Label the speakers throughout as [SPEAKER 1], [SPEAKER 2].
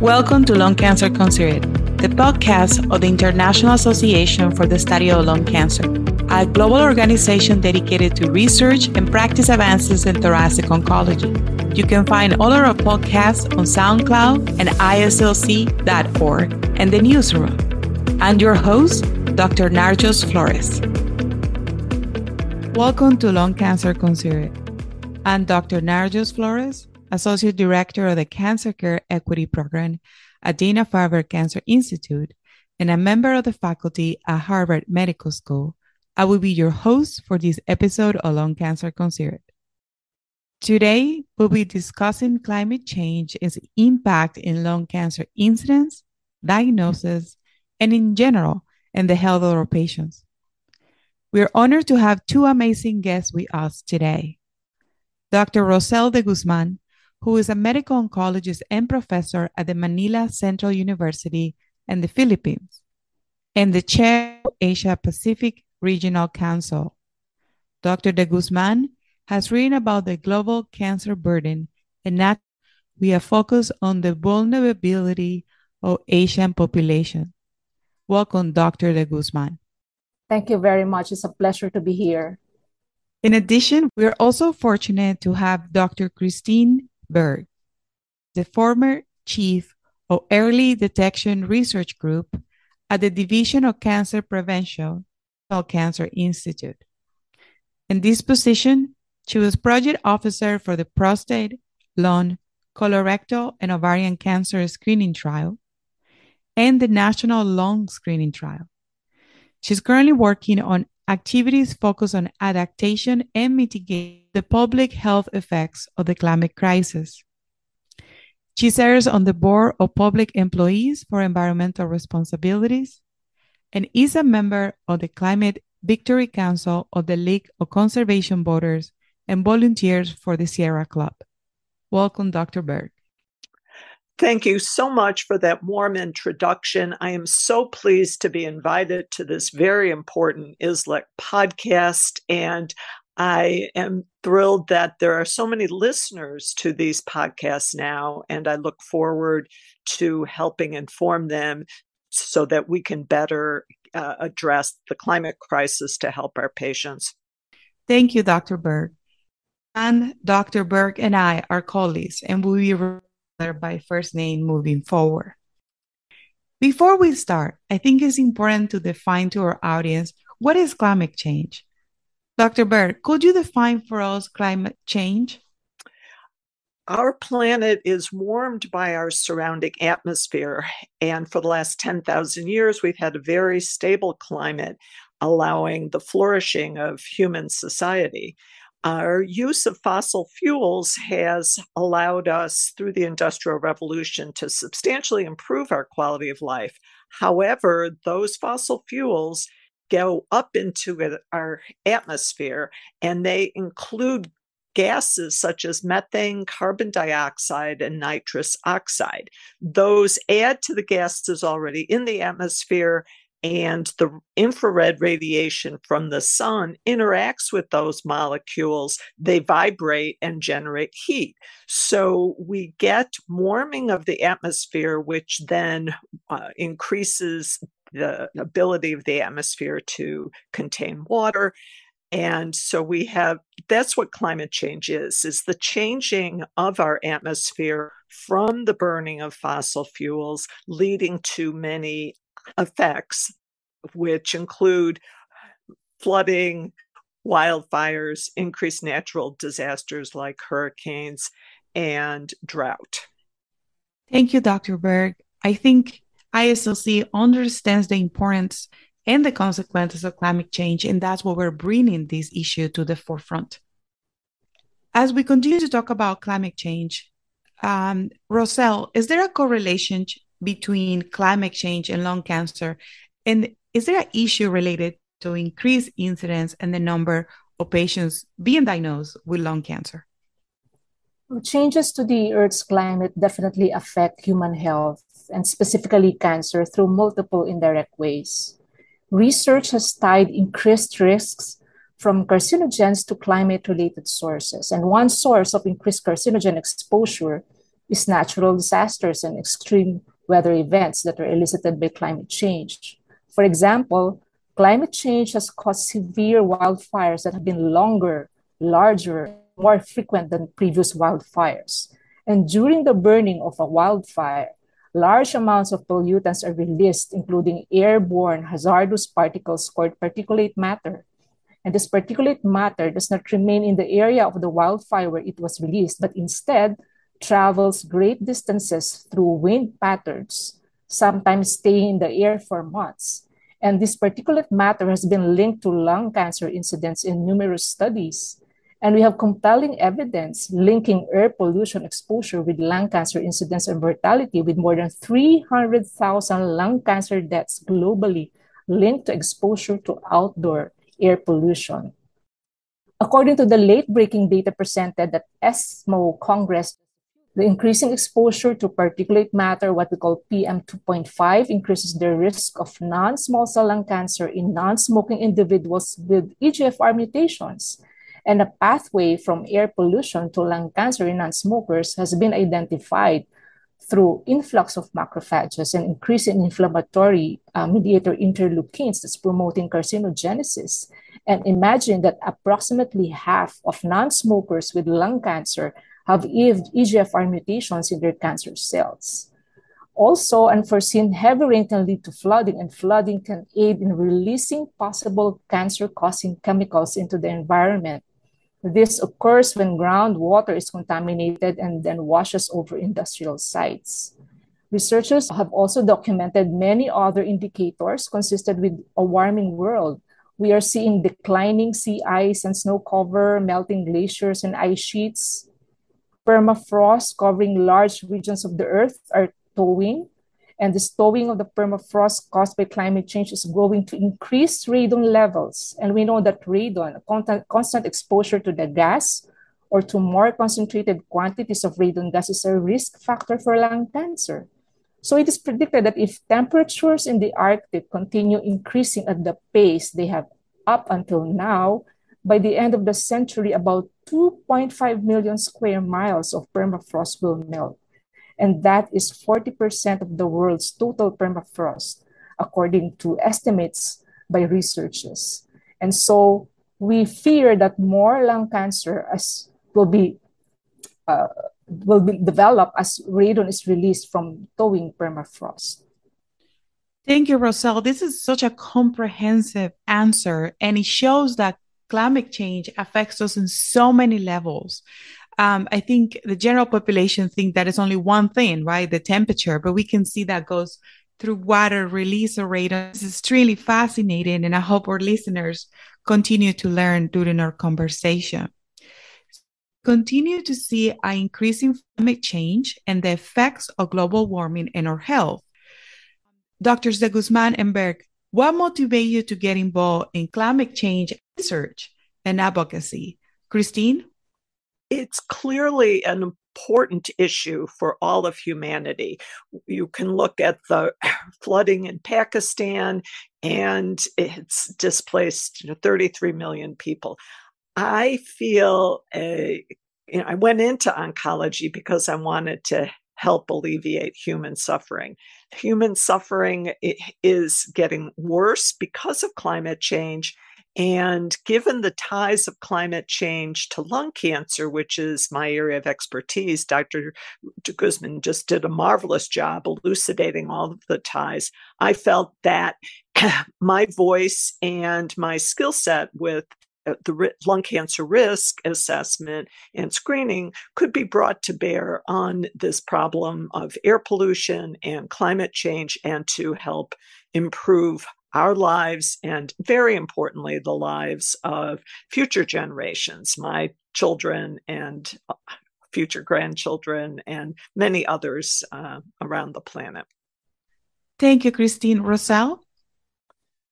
[SPEAKER 1] Welcome to Lung Cancer Considered, the podcast of the International Association for the Study of Lung Cancer, a global organization dedicated to research and practice advances in thoracic oncology. You can find all our podcasts on SoundCloud and IASLC.org and the newsroom. I'm your host, Dr. Narjust Florez. Welcome to Lung Cancer Considered. I'm Dr. Narjust Florez, Associate Director of the Cancer Care Equity Program at Dana Farber Cancer Institute, and a member of the faculty at Harvard Medical School. I will be your host for this episode of Lung Cancer Considered. Today, we'll be discussing climate change, its impact in lung cancer incidence, diagnosis, and in general, in the health of our patients. We are honored to have two amazing guests with us today. Dr. Roselle de Guzman who is a medical oncologist and professor at the Manila Central University in the Philippines, and the chair of Asia Pacific Regional Council. Dr. De Guzman has written about the global cancer burden, and that we have focused on the vulnerability of Asian population. Welcome, Dr. De Guzman.
[SPEAKER 2] Thank you very much. It's a pleasure to be here.
[SPEAKER 1] In addition, we are also fortunate to have Dr. Christine Berg, the former chief of Early Detection Research Group at the Division of Cancer Prevention Cancer Institute. In this position, she was project officer for the prostate, lung, colorectal, and ovarian cancer screening trial and the National Lung Screening Trial. She's currently working on activities focused on adaptation and mitigate the public health effects of the climate crisis. She serves on the board of Public Employees for Environmental Responsibilities and is a member of the Climate Victory Council of the League of Conservation Voters and volunteers for the Sierra Club. Welcome, Dr. Berg.
[SPEAKER 3] Thank you so much for that warm introduction. I am so pleased to be invited to this very important IASLC podcast. And I am thrilled that there are so many listeners to these podcasts now. And I look forward to helping inform them so that we can better uh, address the climate crisis to help our patients.
[SPEAKER 1] Thank you, Dr. Berg. And Dr. Berg and I are colleagues, and we by first name moving forward. Before we start, I think it's important to define to our audience what is climate change. Dr. Berg, could you define for us climate change?
[SPEAKER 3] Our planet is warmed by our surrounding atmosphere. And for the last 10,000 years, we've had a very stable climate, allowing the flourishing of human society. Our use of fossil fuels has allowed us through the Industrial Revolution to substantially improve our quality of life. However, those fossil fuels go up into our atmosphere and they include gases such as methane, carbon dioxide, and nitrous oxide. Those add to the gases already in the atmosphere and the infrared radiation from the sun interacts with those molecules. They vibrate and generate heat. So we get warming of the atmosphere, which then uh, increases the ability of the atmosphere to contain water. And so we have that's what climate change is is the changing of our atmosphere from the burning of fossil fuels leading to many effects, which include flooding, wildfires, increased natural disasters like hurricanes, and drought.
[SPEAKER 1] Thank you, Dr. Berg. I think IASLC understands the importance and the consequences of climate change, and that's why we're bringing this issue to the forefront. As we continue to talk about climate change, um, Roselle, is there a correlation between climate change and lung cancer? And is there an issue related to increased incidence and the number of patients being diagnosed with lung cancer?
[SPEAKER 2] Changes to the Earth's climate definitely affect human health and specifically cancer through multiple indirect ways. Research has tied increased risks from carcinogens to climate related sources. And one source of increased carcinogen exposure is natural disasters and extreme weather events that are elicited by climate change. For example, climate change has caused severe wildfires that have been longer, larger, more frequent than previous wildfires. And during the burning of a wildfire, large amounts of pollutants are released, including airborne hazardous particles called particulate matter. And this particulate matter does not remain in the area of the wildfire where it was released, but instead travels great distances through wind patterns, sometimes staying in the air for months. And this particulate matter has been linked to lung cancer incidents in numerous studies. And we have compelling evidence linking air pollution exposure with lung cancer incidence and mortality, with more than 300,000 lung cancer deaths globally linked to exposure to outdoor air pollution. According to the late breaking data presented at ESMO Congress, the increasing exposure to particulate matter, what we call PM2.5, increases the risk of non small cell lung cancer in non smoking individuals with EGFR mutations and a pathway from air pollution to lung cancer in non-smokers has been identified through influx of macrophages and increase in inflammatory uh, mediator interleukins that's promoting carcinogenesis. And imagine that approximately half of non-smokers with lung cancer have EGFR mutations in their cancer cells. Also, unforeseen heavy rain can lead to flooding, and flooding can aid in releasing possible cancer causing chemicals into the environment this occurs when groundwater is contaminated and then washes over industrial sites. Researchers have also documented many other indicators consistent with a warming world. We are seeing declining sea ice and snow cover, melting glaciers and ice sheets. Permafrost covering large regions of the earth are thawing, and the stowing of the permafrost caused by climate change is going to increase radon levels. And we know that radon, constant exposure to the gas or to more concentrated quantities of radon gas is a risk factor for lung cancer. So it is predicted that if temperatures in the Arctic continue increasing at the pace they have up until now, by the end of the century, about 2.5 million square miles of permafrost will melt and that is 40% of the world's total permafrost, according to estimates by researchers. And so we fear that more lung cancer as will be uh, will be developed as radon is released from thawing permafrost.
[SPEAKER 1] Thank you, Roselle. This is such a comprehensive answer, and it shows that climate change affects us in so many levels um, I think the general population think that it's only one thing, right? The temperature, but we can see that goes through water release rate. This is really fascinating, and I hope our listeners continue to learn during our conversation. Continue to see an increasing climate change and the effects of global warming in our health. Doctors de Guzman and Berg, what motivated you to get involved in climate change research and advocacy? Christine?
[SPEAKER 3] it's clearly an important issue for all of humanity. You can look at the flooding in Pakistan, and it's displaced you know, 33 million people. I feel a, you know, I went into oncology because I wanted to help alleviate human suffering. Human suffering is getting worse because of climate change and given the ties of climate change to lung cancer, which is my area of expertise, Dr. Guzman just did a marvelous job elucidating all of the ties. I felt that my voice and my skill set with uh, the lung cancer risk assessment and screening could be brought to bear on this problem of air pollution and climate change and to help improve our lives and very importantly the lives of future generations my children and uh, future grandchildren and many others uh, around the planet.
[SPEAKER 1] Thank you christine. Roselle?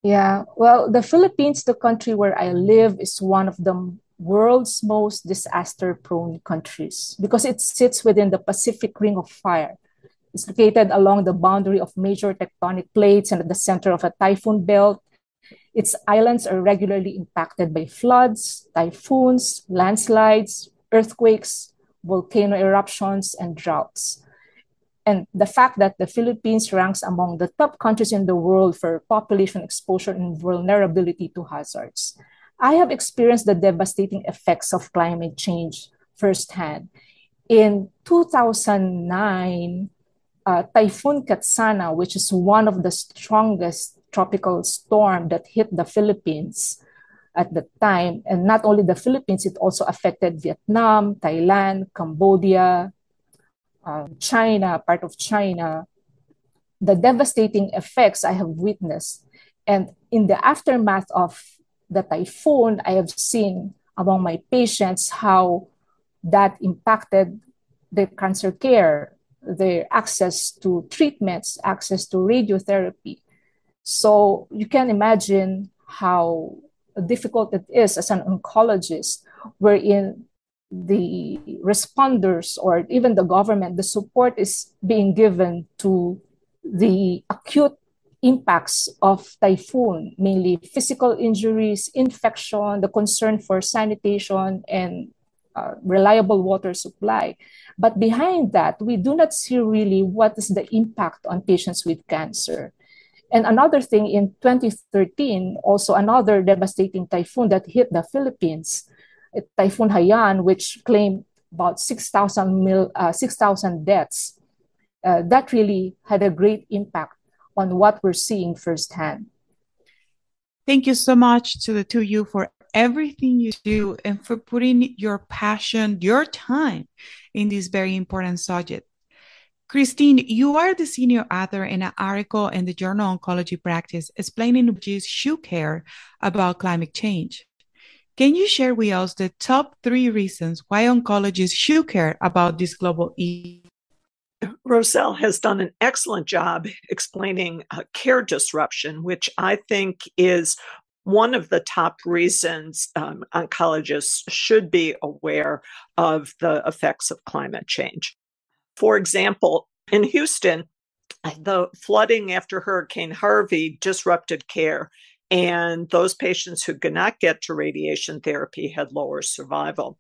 [SPEAKER 2] Yeah well the philippines the country where i live is one of the world's most disaster prone countries because it sits within the pacific ring of fire it's located along the boundary of major tectonic plates and at the center of a typhoon belt. Its islands are regularly impacted by floods, typhoons, landslides, earthquakes, volcano eruptions, and droughts. And the fact that the Philippines ranks among the top countries in the world for population exposure and vulnerability to hazards. I have experienced the devastating effects of climate change firsthand. In 2009, uh, Typhoon Ketsana, which is one of the strongest tropical storm that hit the Philippines at the time, and not only the Philippines, it also affected Vietnam, Thailand, Cambodia, uh, China, part of China. The devastating effects I have witnessed, and in the aftermath of the typhoon, I have seen among my patients how that impacted their cancer care, their access to treatments, access to radiotherapy. So you can imagine how difficult it is as an oncologist, wherein the responders or even the government, the support is being given to the acute impacts of typhoon, mainly physical injuries, infection, the concern for sanitation and uh, reliable water supply. But behind that, we do not see really what is the impact on patients with cancer. And another thing in 2013, also another devastating typhoon that hit the Philippines, Typhoon Haiyan, which claimed about 6,000 mil, uh, 6,000 deaths. Uh, that really had a great impact on what we're seeing firsthand.
[SPEAKER 1] Thank you so much to the two of you for everything you do and for putting your passion, your time in this very important subject. Christine, you are the senior author in an article in the journal Oncology Practice explaining what should care about climate change. Can you share with us the top three reasons why oncologists should care about this global issue?
[SPEAKER 3] Roselle has done an excellent job explaining uh, care disruption, which I think is one of the top reasons um, oncologists should be aware of the effects of climate change. For example, in Houston, the flooding after Hurricane Harvey disrupted care, and those patients who could not get to radiation therapy had lower survival.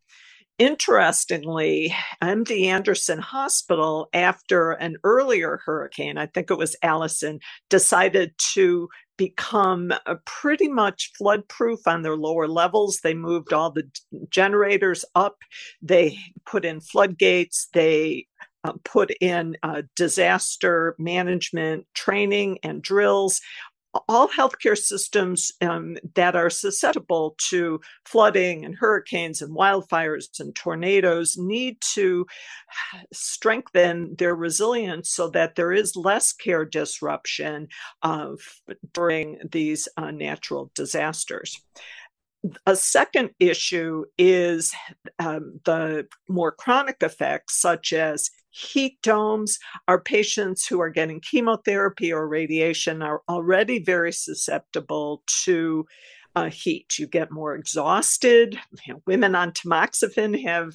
[SPEAKER 3] Interestingly, MD Anderson Hospital, after an earlier hurricane, I think it was Allison, decided to become pretty much flood proof on their lower levels. They moved all the generators up, they put in floodgates, they uh, put in uh, disaster management training and drills all healthcare systems um, that are susceptible to flooding and hurricanes and wildfires and tornadoes need to strengthen their resilience so that there is less care disruption during these uh, natural disasters. A second issue is um, the more chronic effects, such as heat domes. Our patients who are getting chemotherapy or radiation are already very susceptible to uh, heat. You get more exhausted. You know, women on tamoxifen have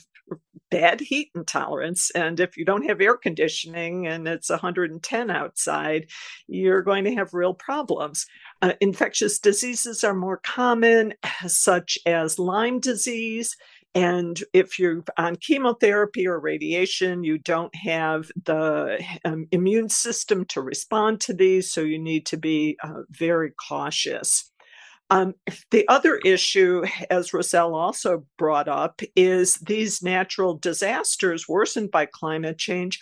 [SPEAKER 3] bad heat intolerance. And if you don't have air conditioning and it's 110 outside, you're going to have real problems. Uh, infectious diseases are more common, such as Lyme disease and if you're on chemotherapy or radiation, you don't have the um, immune system to respond to these, so you need to be uh, very cautious. Um, the other issue, as Roselle also brought up, is these natural disasters worsened by climate change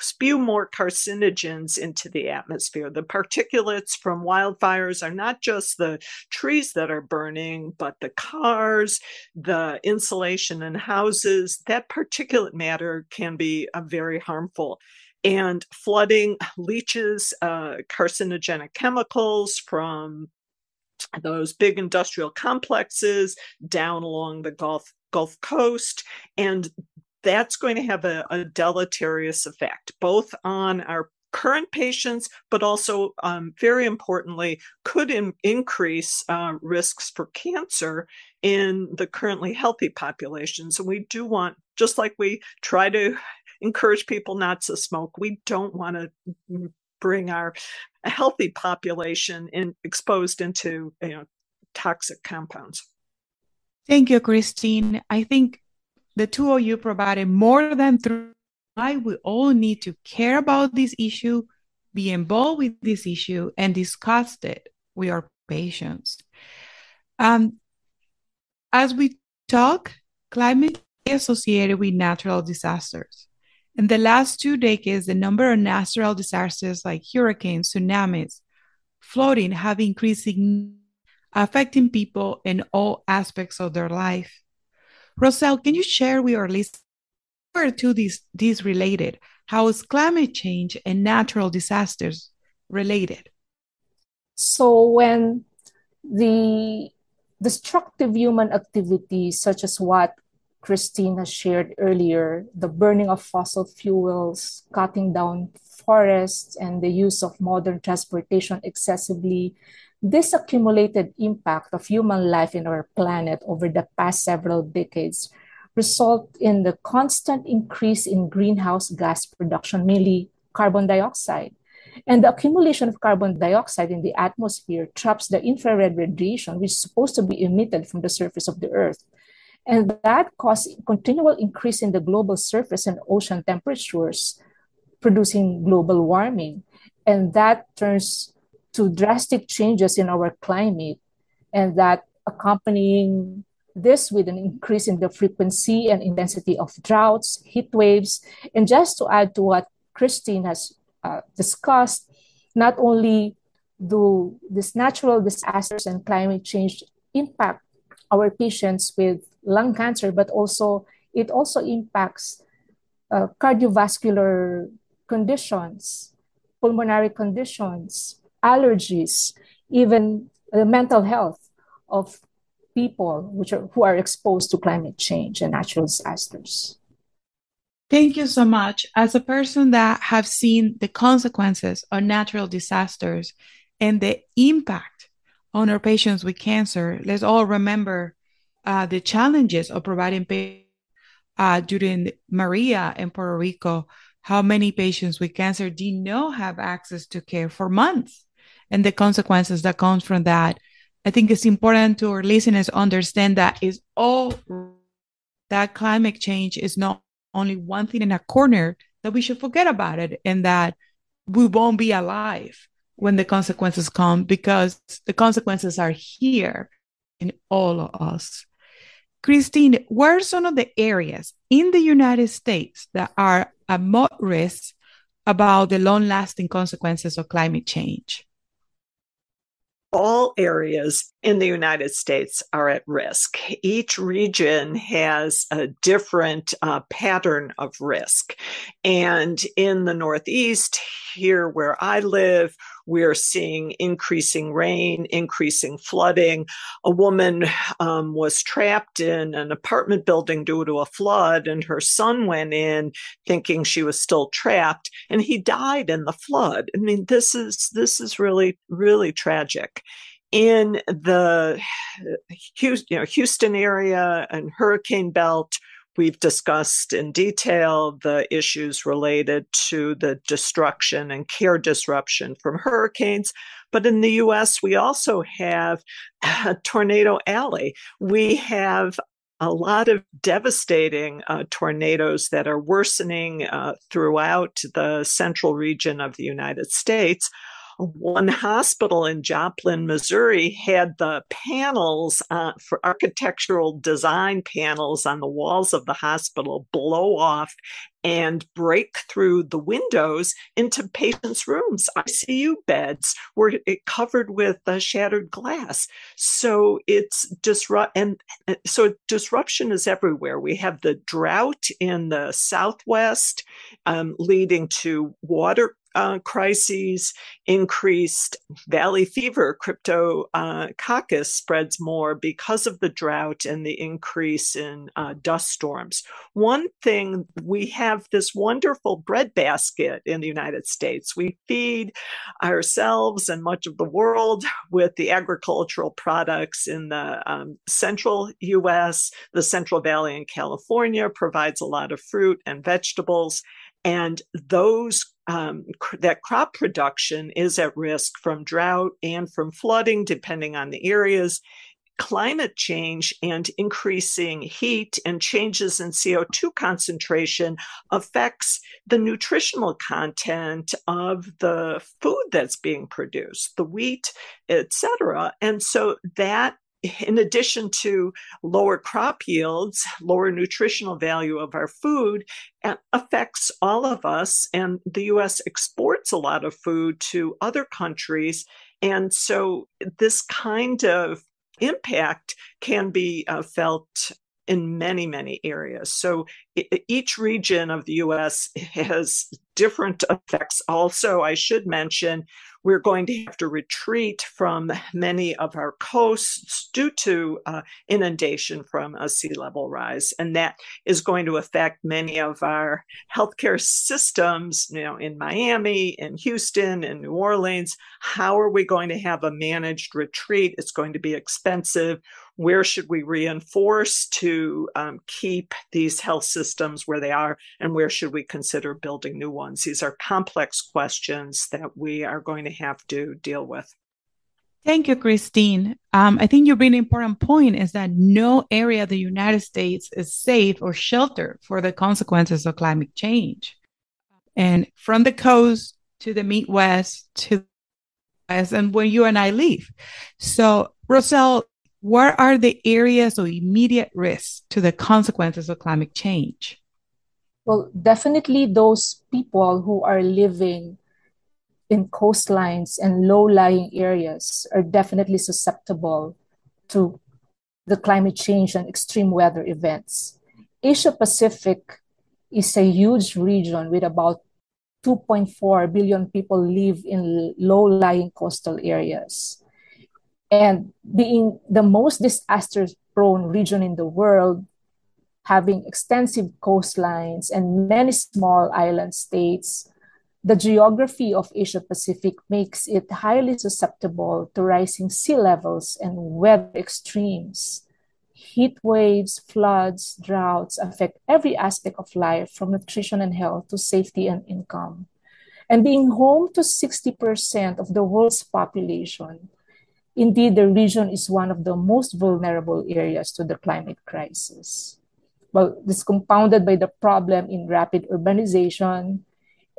[SPEAKER 3] spew more carcinogens into the atmosphere. The particulates from wildfires are not just the trees that are burning, but the cars, the insulation in houses. That particulate matter can be uh, very harmful. And flooding leaches uh, carcinogenic chemicals from those big industrial complexes down along the Gulf Gulf Coast, and that's going to have a, a deleterious effect both on our current patients, but also um, very importantly, could in, increase uh, risks for cancer in the currently healthy population. So we do want, just like we try to encourage people not to smoke, we don't want to bring our healthy population in, exposed into you know, toxic compounds.
[SPEAKER 1] Thank you, Christine. I think the two of you provided more than three why we all need to care about this issue, be involved with this issue, and discuss it with our patients. Um, as we talk, climate is associated with natural disasters. In the last two decades, the number of natural disasters like hurricanes, tsunamis, flooding have increased, affecting people in all aspects of their life. Roselle, can you share with our listeners two these these related? How is climate change and natural disasters related?
[SPEAKER 2] So when the destructive human activities such as what Christine has shared earlier, the burning of fossil fuels, cutting down forests, and the use of modern transportation excessively, this accumulated impact of human life in our planet over the past several decades result in the constant increase in greenhouse gas production, mainly carbon dioxide. And the accumulation of carbon dioxide in the atmosphere traps the infrared radiation, which is supposed to be emitted from the surface of the Earth. And that causes continual increase in the global surface and ocean temperatures, producing global warming. And that turns to drastic changes in our climate, and that accompanying this with an increase in the frequency and intensity of droughts, heat waves, and just to add to what Christine has uh, discussed, not only do these natural disasters and climate change impact our patients with lung cancer, but also it also impacts uh, cardiovascular conditions, pulmonary conditions, allergies, even the mental health of people which are, who are exposed to climate change and natural disasters.
[SPEAKER 1] Thank you so much. As a person that have seen the consequences of natural disasters and the impact on our patients with cancer, let's all remember uh, the challenges of providing uh, during Maria in Puerto Rico. How many patients with cancer did not have access to care for months, and the consequences that comes from that I think it's important to our listeners understand that is all that climate change is not only one thing in a corner that we should forget about it and that we won't be alive when the consequences come because the consequences are here in all of us. Christine, where are some of the areas in the United States that are at more risk about the long lasting consequences of climate change?
[SPEAKER 3] all areas in the United States are at risk. Each region has a different uh, pattern of risk. And in the Northeast, here where I live, we're seeing increasing rain, increasing flooding. A woman um, was trapped in an apartment building due to a flood, and her son went in thinking she was still trapped, and he died in the flood. I mean, this is this is really really tragic in the Houston, you know, Houston area and hurricane belt we've discussed in detail the issues related to the destruction and care disruption from hurricanes but in the US we also have tornado alley. We have a lot of devastating uh, tornadoes that are worsening uh, throughout the central region of the United States one hospital in Joplin, Missouri had the panels uh, for architectural design panels on the walls of the hospital blow off and break through the windows into patients' rooms. ICU beds were eh, covered with uh, shattered glass. So it's disrupt and uh, so disruption is everywhere. We have the drought in the southwest, um, leading to water uh, crises, increased valley fever, cryptococcus uh, spreads more because of the drought and the increase in uh, dust storms. One thing we have this wonderful bread basket in the United States. We feed ourselves and much of the world with the agricultural products in the um, central US. The Central Valley in California provides a lot of fruit and vegetables and those um, cr- that crop production is at risk from drought and from flooding, depending on the areas. climate change and increasing heat and changes in CO2 concentration affects the nutritional content of the food that's being produced, the wheat, etc. And so that in addition to lower crop yields, lower nutritional value of our food, affects all of us. And the US exports a lot of food to other countries. And so this kind of impact can be uh, felt in many, many areas. So each region of the US has different effects. Also, I should mention we're going to have to retreat from many of our coasts due to uh, inundation from a sea level rise. And that is going to affect many of our healthcare systems, you know, in Miami, in Houston, in New Orleans. How are we going to have a managed retreat? It's going to be expensive where should we reinforce to um, keep these health systems where they are and where should we consider building new ones these are complex questions that we are going to have to deal with
[SPEAKER 1] Thank you, Christine. Um, I think you bring an important point is that no area of the United States is safe or sheltered for the consequences of climate change. And from the coast to the Midwest to the West, and when you and I leave. So, Roselle, what are the areas of immediate risk to the consequences of climate change?
[SPEAKER 2] Well, definitely those people who are living in coastlines and low lying areas are definitely susceptible to the climate change and extreme weather events. Asia Pacific is a huge region with about 2.4 billion people live in low lying coastal areas. And being the most disaster prone region in the world, having extensive coastlines and many small island states, the geography of Asia Pacific makes it highly susceptible to rising sea levels and weather extremes. Heat waves, floods, droughts affect every aspect of life from nutrition and health to safety and income. And being home to 60% of the world's population, Indeed, the region is one of the most vulnerable areas to the climate crisis. Well, this is compounded by the problem in rapid urbanization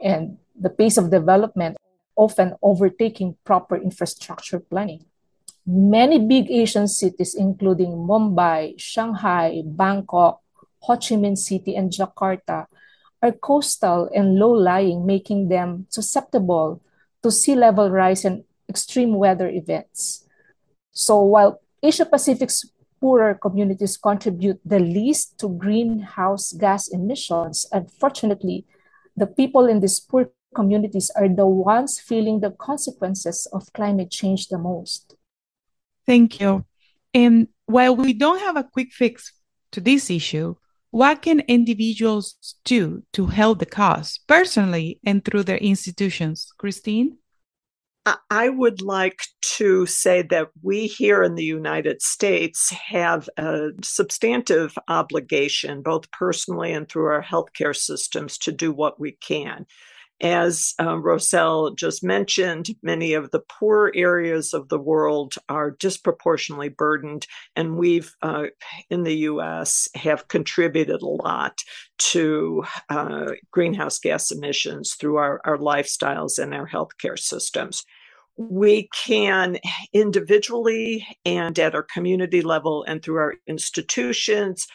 [SPEAKER 2] and the pace of development often overtaking proper infrastructure planning. Many big Asian cities, including Mumbai, Shanghai, Bangkok, Ho Chi Minh City, and Jakarta, are coastal and low lying, making them susceptible to sea level rise and extreme weather events. So while Asia Pacific's poorer communities contribute the least to greenhouse gas emissions, unfortunately, the people in these poor communities are the ones feeling the consequences of climate change the most.
[SPEAKER 1] Thank you. And while we don't have a quick fix to this issue, what can individuals do to help the cause personally and through their institutions? Christine?
[SPEAKER 3] I would like to say that we here in the United States have a substantive obligation, both personally and through our healthcare systems, to do what we can. As uh, Roselle just mentioned, many of the poor areas of the world are disproportionately burdened, and we've uh, in the U.S. have contributed a lot to uh, greenhouse gas emissions through our, our lifestyles and our healthcare systems we can individually and at our community level and through our institutions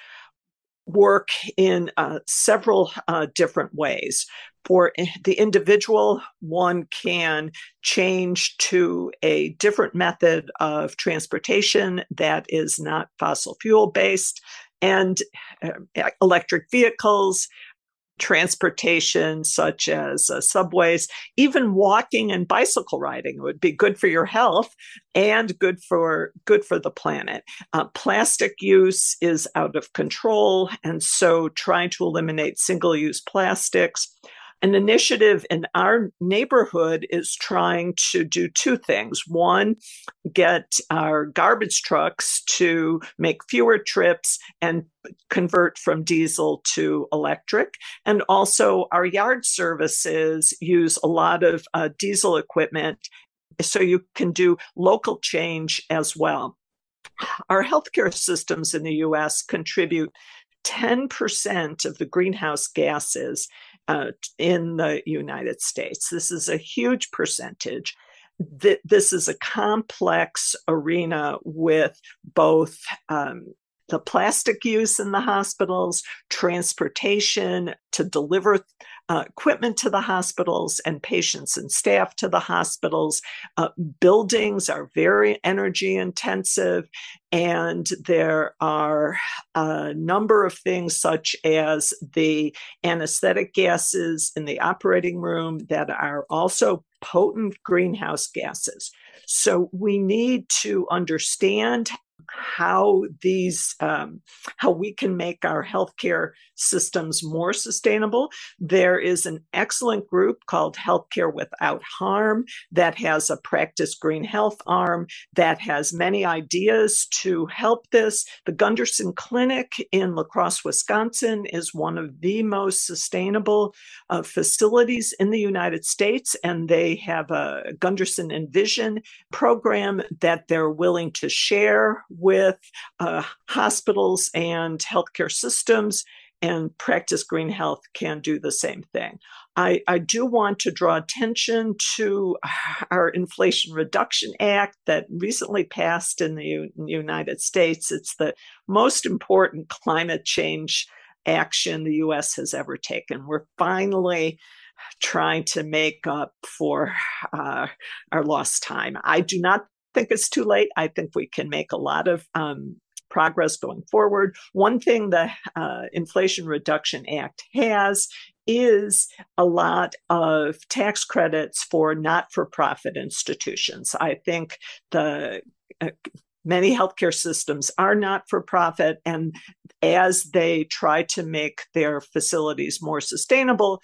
[SPEAKER 3] work in uh, several uh, different ways. For the individual, one can change to a different method of transportation that is not fossil fuel based and uh, electric vehicles, transportation such as uh, subways even walking and bicycle riding would be good for your health and good for good for the planet. Uh, plastic use is out of control and so trying to eliminate single use plastics an initiative in our neighborhood is trying to do two things. One, get our garbage trucks to make fewer trips and convert from diesel to electric. And also, our yard services use a lot of uh, diesel equipment so you can do local change as well. our healthcare systems in the US contribute 10% of the greenhouse gases uh, in the United States. This is a huge percentage. Th- this is a complex arena with both um, the plastic use in the hospitals, transportation to deliver uh, equipment to the hospitals and patients and staff to the hospitals. Uh, buildings are very energy intensive, and there are a number of things such as the anesthetic gases in the operating room that are also potent greenhouse gases. So we need to understand how these um, how we can make our healthcare systems more sustainable. There is an excellent group called healthcare without harm that has a practice green health arm that has many ideas to help this. The Gundersen clinic in la crosse wisconsin is one of the most sustainable uh, facilities in the united states and they have a Gundersen envision program that they're willing to share with uh, hospitals and healthcare systems, and Practice Green Health can do the same thing. I, I, do want to draw attention to our Inflation Reduction Act that recently passed in the U- United States. It's the most important climate change action the US has ever taken. We're finally trying to make up for uh, our lost time. I do not think it's too late. I think we can make a lot of um, progress going forward. One thing the uh, Inflation Reduction Act has is a lot of tax credits for not for profit institutions. I think the uh, many healthcare systems are not for profit and as they try to make their facilities more sustainable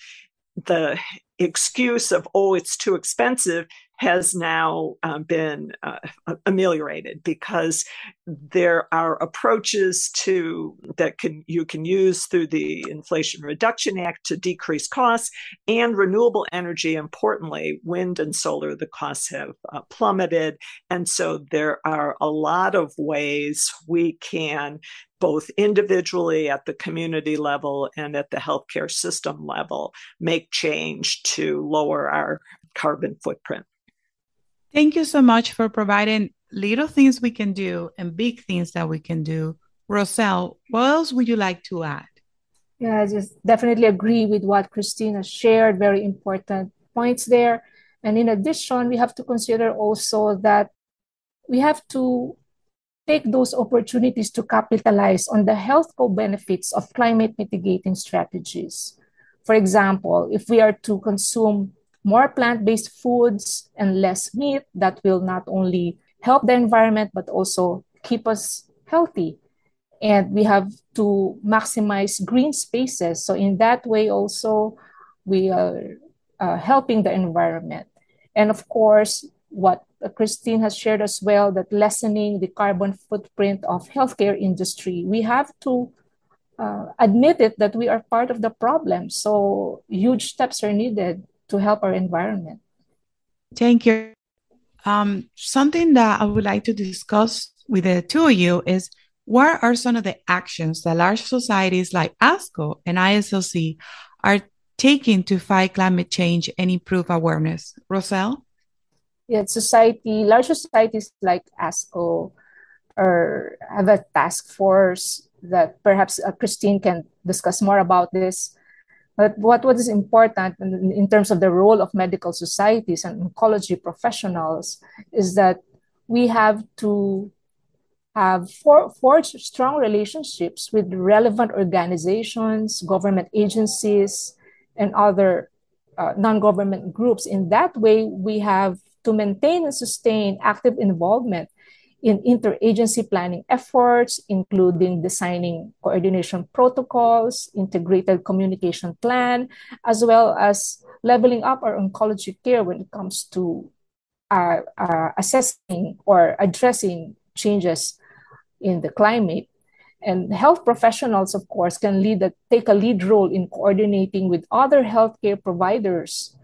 [SPEAKER 3] the excuse of oh it's too expensive has now um, been uh, ameliorated because there are approaches to that can you can use through the Inflation Reduction Act to decrease costs and renewable energy. Importantly, wind and solar, the costs have uh, plummeted, and so there are a lot of ways we can both individually at the community level and at the healthcare system level make change to lower our carbon footprint.
[SPEAKER 1] Thank you so much for providing little things we can do and big things that we can do. Roselle, what else would you like to add?
[SPEAKER 2] Yeah, I just definitely agree with what Christina shared. Very important points there. And in addition, we have to consider also that we have to take those opportunities to capitalize on the health co-benefits of climate mitigating strategies. For example, if we are to consume more plant-based foods and less meat that will not only help the environment but also keep us healthy. And we have to maximize green spaces. So in that way also we are uh, helping the environment. And of course what christine has shared as well that lessening the carbon footprint of healthcare industry we have to uh, admit it that we are part of the problem. So huge steps are needed to help our environment.
[SPEAKER 1] Thank you. Um, something that I would like to discuss with the two of you is what are some of the actions that large societies like ASCO and IASLC are taking to fight climate change and improve awareness? Roselle?
[SPEAKER 2] Yeah, society, large societies like ASCO or have a task force that perhaps uh, Christine can discuss more about this but what, what is important in, in terms of the role of medical societies and oncology professionals is that we have to have for, forge strong relationships with relevant organizations, government agencies, and other uh, non-government groups. In that way, we have to maintain and sustain active involvement in interagency planning efforts, including designing coordination protocols, integrated communication plan, as well as leveling up our oncology care when it comes to uh, uh, assessing or addressing changes in the climate. And health professionals, of course, can lead a, take a lead role in coordinating with other healthcare providers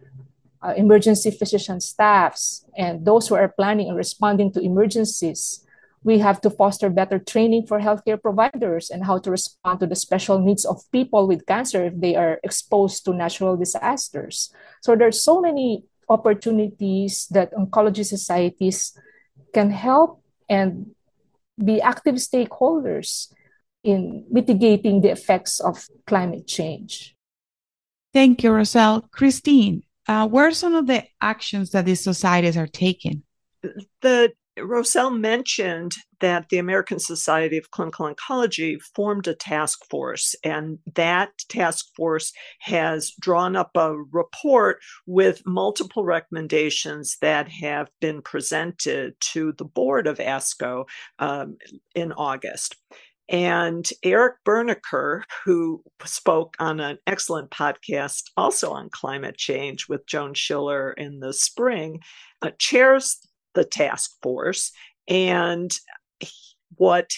[SPEAKER 2] uh, emergency physician staffs and those who are planning and responding to emergencies We have to foster better training for healthcare providers and how to respond to the special needs of people with cancer if they are exposed to natural disasters. So there's so many opportunities that oncology societies can help and be active stakeholders in mitigating the effects of climate change.
[SPEAKER 1] Thank you, Roselle. Christine, uh, what are some of the actions that these societies are taking?
[SPEAKER 3] The Roselle mentioned that the American Society of Clinical Oncology formed a task force, and that task force has drawn up a report with multiple recommendations that have been presented to the board of ASCO um, in August. And Eric Bernicker, who spoke on an excellent podcast also on climate change with Joan Schiller in the spring, uh, chairs the task force. And what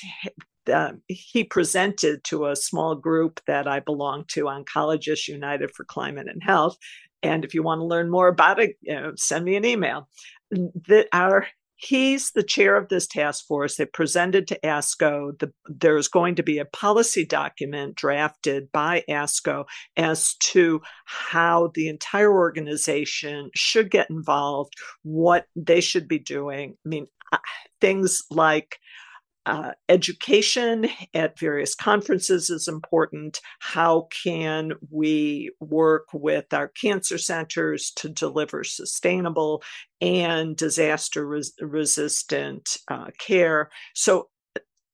[SPEAKER 3] uh, he presented to a small group that I belong to, Oncologists United for Climate and Health. And if you want to learn more about it, you know, send me an email. That our He's the chair of this task force. that presented to ASCO. The, there's going to be a policy document drafted by ASCO as to how the entire organization should get involved, what they should be doing. I mean, uh, things like uh, education at various conferences is important. How can we work with our cancer centers to deliver sustainable and disaster res- resistant uh, care? So,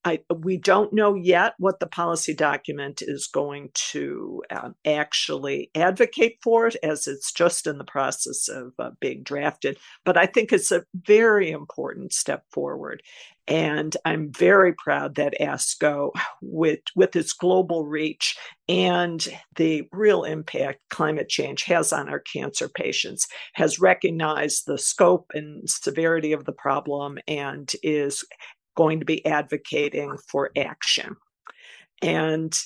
[SPEAKER 3] I, we don't know yet what the policy document is going to um, actually advocate for as it's just in the process of uh, being drafted. But I think it's a very important step forward. And I'm very proud that ASCO, with, with its global reach and the real impact climate change has on our cancer patients, has recognized the scope and severity of the problem and is going to be advocating for action. And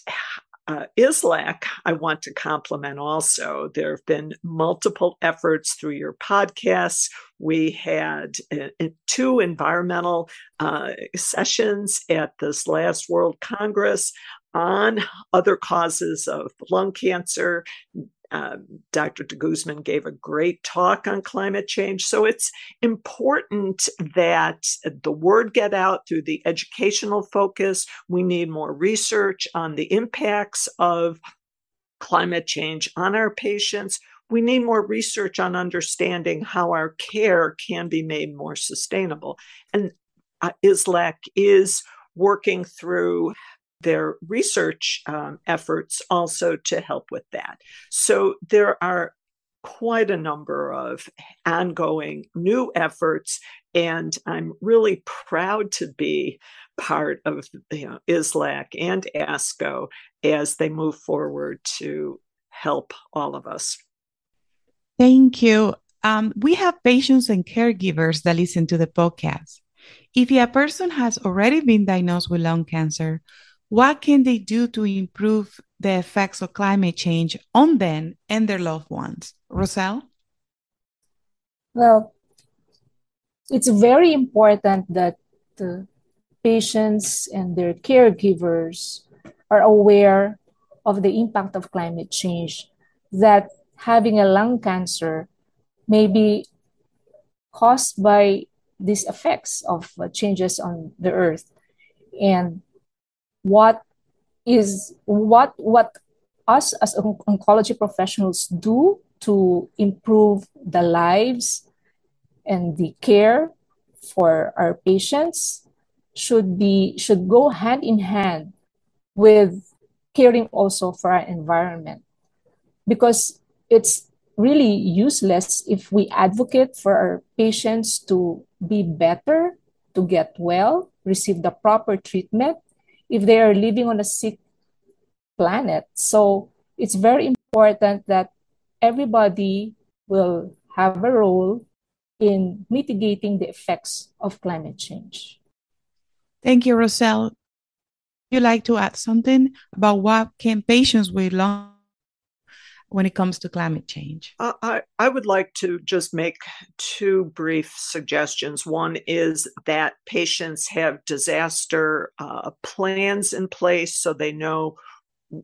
[SPEAKER 3] uh, IASLC, I want to compliment also. There have been multiple efforts through your podcasts. We had uh, two environmental uh, sessions at this last World Congress on other causes of lung cancer, um, Dr. de Guzman gave a great talk on climate change. So it's important that the word get out through the educational focus. We need more research on the impacts of climate change on our patients. We need more research on understanding how our care can be made more sustainable. And uh, IASLC is working through their research um, efforts also to help with that. So there are quite a number of ongoing new efforts, and I'm really proud to be part of you know, IASLC and ASCO as they move forward to help all of us.
[SPEAKER 1] Thank you. Um, we have patients and caregivers that listen to the podcast. If a person has already been diagnosed with lung cancer, what can they do to improve the effects of climate change on them and their loved ones? Roselle?
[SPEAKER 2] Well, it's very important that the patients and their caregivers are aware of the impact of climate change, that having a lung cancer may be caused by these effects of uh, changes on the earth. And what is what what us as oncology professionals do to improve the lives and the care for our patients should be should go hand in hand with caring also for our environment. Because it's really useless if we advocate for our patients to be better to get well receive the proper treatment if they are living on a sick planet. So it's very important that everybody will have a role in mitigating the effects of climate change.
[SPEAKER 1] Thank you, Roselle. You like to add something about what can patients with lung when it comes to climate change?
[SPEAKER 3] I, I would like to just make two brief suggestions. One is that patients have disaster uh, plans in place so they know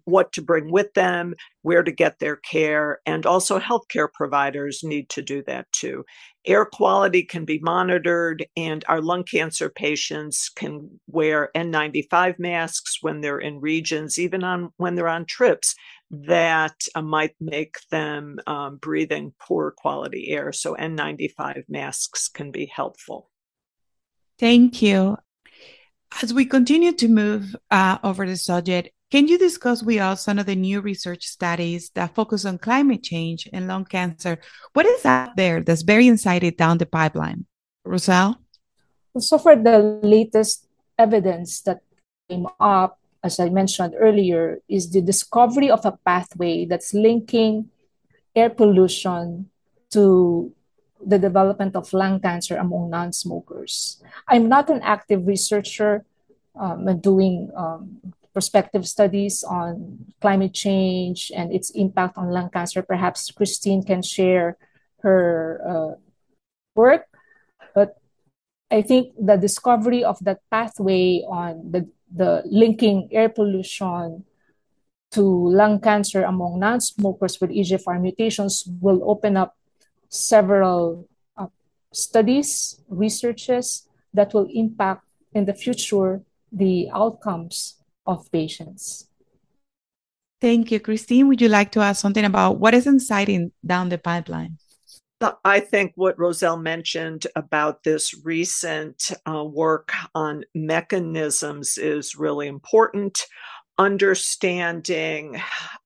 [SPEAKER 3] what to bring with them, where to get their care, and also healthcare providers need to do that too. Air quality can be monitored, and our lung cancer patients can wear N95 masks when they're in regions, even on when they're on trips that uh, might make them um, breathing poor quality air. So N95 masks can be helpful.
[SPEAKER 1] Thank you. As we continue to move uh, over the subject, can you discuss with us some of the new research studies that focus on climate change and lung cancer? What is out there that's very excited down the pipeline? Roselle?
[SPEAKER 2] So, for the latest evidence that came up, as I mentioned earlier, is the discovery of a pathway that's linking air pollution to the development of lung cancer among non smokers. I'm not an active researcher um, doing um, prospective studies on climate change and its impact on lung cancer. Perhaps Christine can share her uh, work. But I think the discovery of that pathway on the, the linking air pollution to lung cancer among non-smokers with EGFR mutations will open up several uh, studies, researches that will impact in the future the outcomes of patients.
[SPEAKER 1] Thank you. Christine, would you like to ask something about what is exciting down the pipeline?
[SPEAKER 3] I think what Roselle mentioned about this recent uh, work on mechanisms is really important. Understanding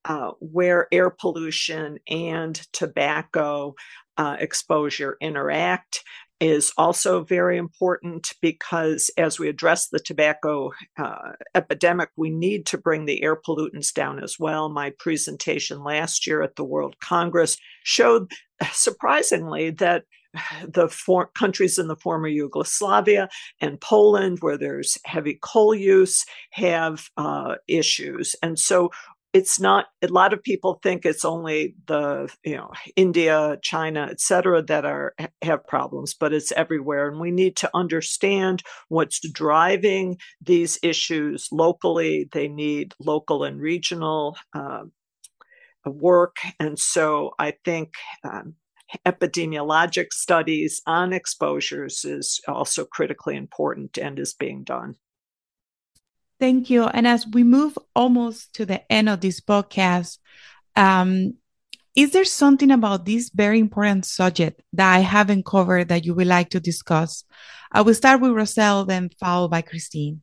[SPEAKER 3] uh, where air pollution and tobacco uh, exposure interact is also very important because as we address the tobacco uh, epidemic, we need to bring the air pollutants down as well. My presentation last year at the World Congress showed, surprisingly, that the for- countries in the former Yugoslavia and Poland, where there's heavy coal use, have uh, issues. And so it's not a lot of people think it's only the you know india china et cetera that are have problems but it's everywhere and we need to understand what's driving these issues locally they need local and regional uh, work and so i think um, epidemiologic studies on exposures is also critically important and is being done
[SPEAKER 1] Thank you. And as we move almost to the end of this podcast, um, is there something about this very important subject that I haven't covered that you would like to discuss? I will start with Roselle, then followed by Christine.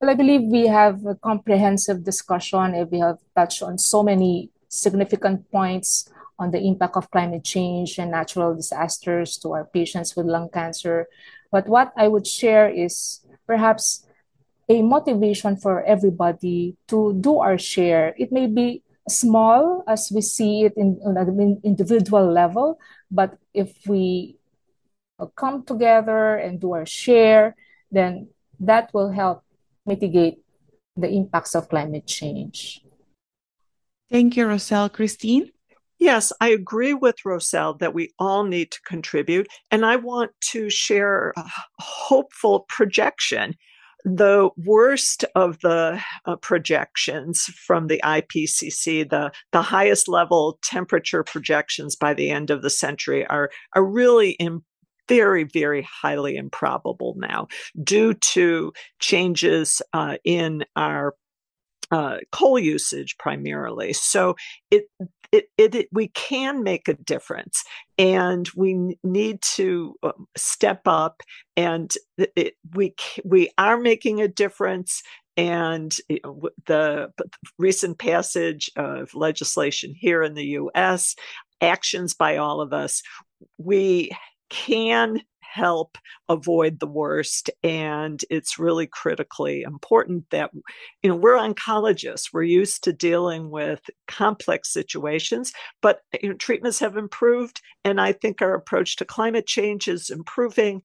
[SPEAKER 2] Well, I believe we have a comprehensive discussion. And we have touched on so many significant points on the impact of climate change and natural disasters to our patients with lung cancer. But what I would share is perhaps a motivation for everybody to do our share. It may be small as we see it in, on an individual level, but if we come together and do our share, then that will help mitigate the impacts of climate change.
[SPEAKER 1] Thank you, Roselle. Christine?
[SPEAKER 3] Yes, I agree with Roselle that we all need to contribute. And I want to share a hopeful projection the worst of the uh, projections from the IPCC, the, the highest level temperature projections by the end of the century, are, are really in, very, very highly improbable now due to changes uh, in our uh, coal usage primarily. So it, it, it, it, we can make a difference, and we need to um, step up. And it, we we are making a difference. And the recent passage of legislation here in the U.S., actions by all of us, we can help avoid the worst and it's really critically important that you know we're oncologists we're used to dealing with complex situations but you know, treatments have improved and i think our approach to climate change is improving.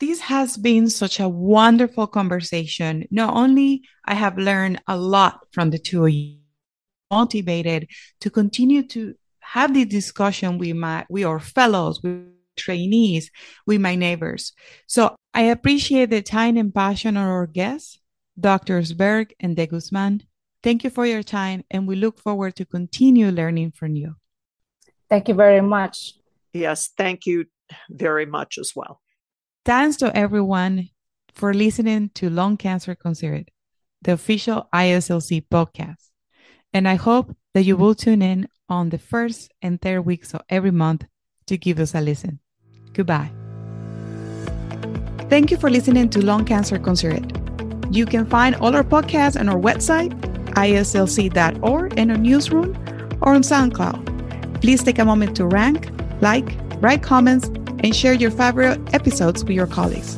[SPEAKER 1] This has been such a wonderful conversation. Not only i have learned a lot from the two of you motivated to continue to have this discussion with my with our fellows, with trainees, with my neighbors. So I appreciate the time and passion of our guests, Drs. Berg and De Guzman. Thank you for your time, and we look forward to continue learning from you.
[SPEAKER 2] Thank you very much.
[SPEAKER 3] Yes, thank you very much as well.
[SPEAKER 1] Thanks to everyone for listening to Lung Cancer Considered, the official IASLC podcast. And I hope that you will tune in on the first and third weeks of every month to give us a listen. Goodbye. Thank you for listening to Lung Cancer Considered. You can find all our podcasts on our website, IASLC.org, and our newsroom, or on SoundCloud. Please take a moment to rank, like, write comments, and share your favorite episodes with your colleagues.